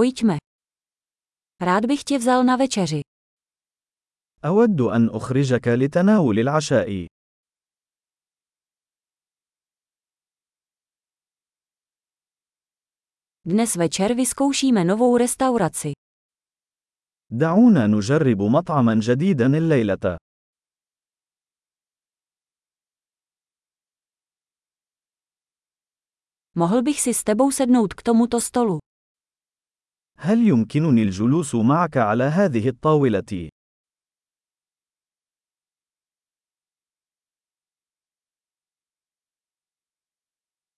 Pojďme. Rád bych tě vzal na večeři. أود أن أخرجك لتناول العشاء. Dnes večer vyzkoušíme novou restauraci. دعونا نجرب مطعما جديدا الليلة. Mohl bych si s tebou sednout k tomuto stolu. هل يمكنني الجلوس معك على هذه الطاولة؟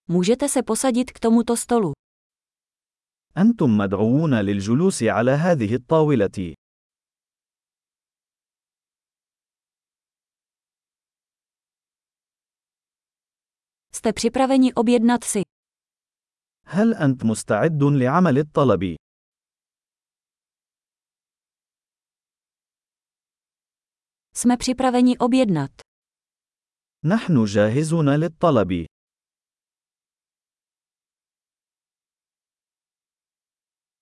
Můžete se posadit k tomuto stolu. أنتم مدعوون للجلوس على هذه الطاولة. Jste připraveni objednat si. هل أنت مستعد لعمل الطلب؟ Jsme připraveni objednat. نحن جاهزون للطلب.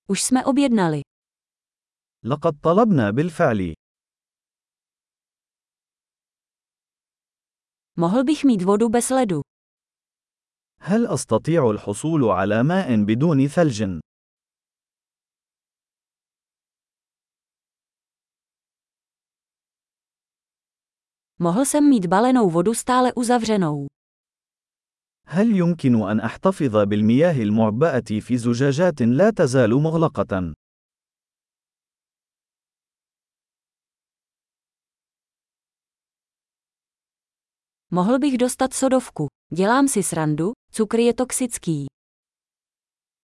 Už jsme objednali. لقد طلبنا بالفعل. Mohl bych mít vodu bez ledu. هل أستطيع الحصول على ماء بدون ثلج؟ Mohl jsem mít balenou vodu stále uzavřenou. هل يمكن أن أحتفظ بالمياه المعبأة في زجاجات لا تزال مغلقة؟ Mohl bych dostat sodovku. Dělám si srandu, cukr je toxický.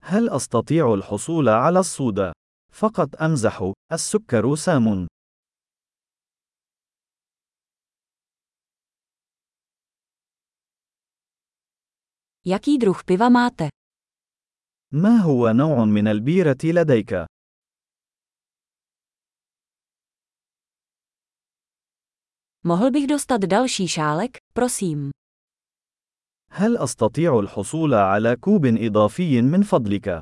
هل أستطيع الحصول على الصودا؟ فقط أمزح، السكر سام. Jaký druh piva máte? ما هو نوع من البيرة لديك؟ Mohl bych dostat další šálek, prosím. هل أستطيع الحصول على كوب إضافي من فضلك؟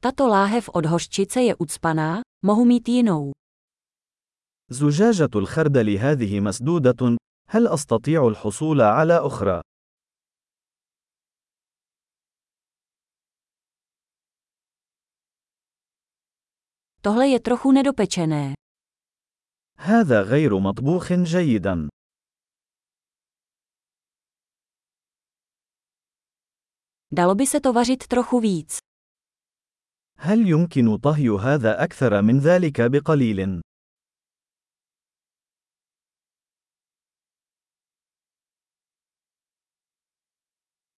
Tato láhev od hořčice je ucpaná, mohu mít jinou. زجاجة الخردل هذه مسدودة، هل أستطيع الحصول على أخرى؟ Tohle je trochu nedopečené. هذا غير مطبوخ جيدا. Dalo by se to vařit trochu víc. هل يمكن طهي هذا أكثر من ذلك بقليل؟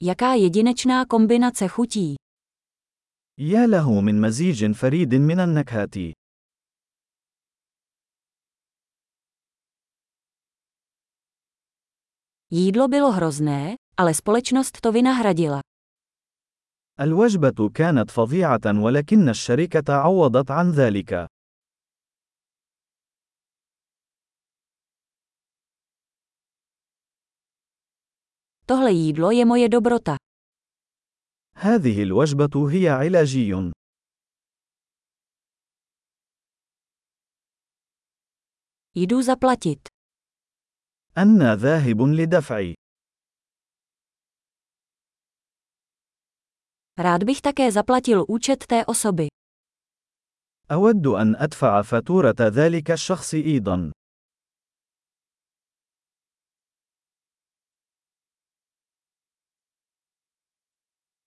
Jaká jedinečná kombinace chutí. يا له من مزيج فريد من النكهات. Jídlo bylo hrozné, ale společnost to vynahradila. الوجبة كانت فظيعة ولكن الشركة عوضت عن ذلك. Tohle jídlo je moje dobrota. هذه الوجبة هي علاجي. Jdu zaplatit. أنا ذاهب لدفع. Rád bych také zaplatil účet té osoby. أود أن أدفع فاتورة ذلك الشخص أيضا.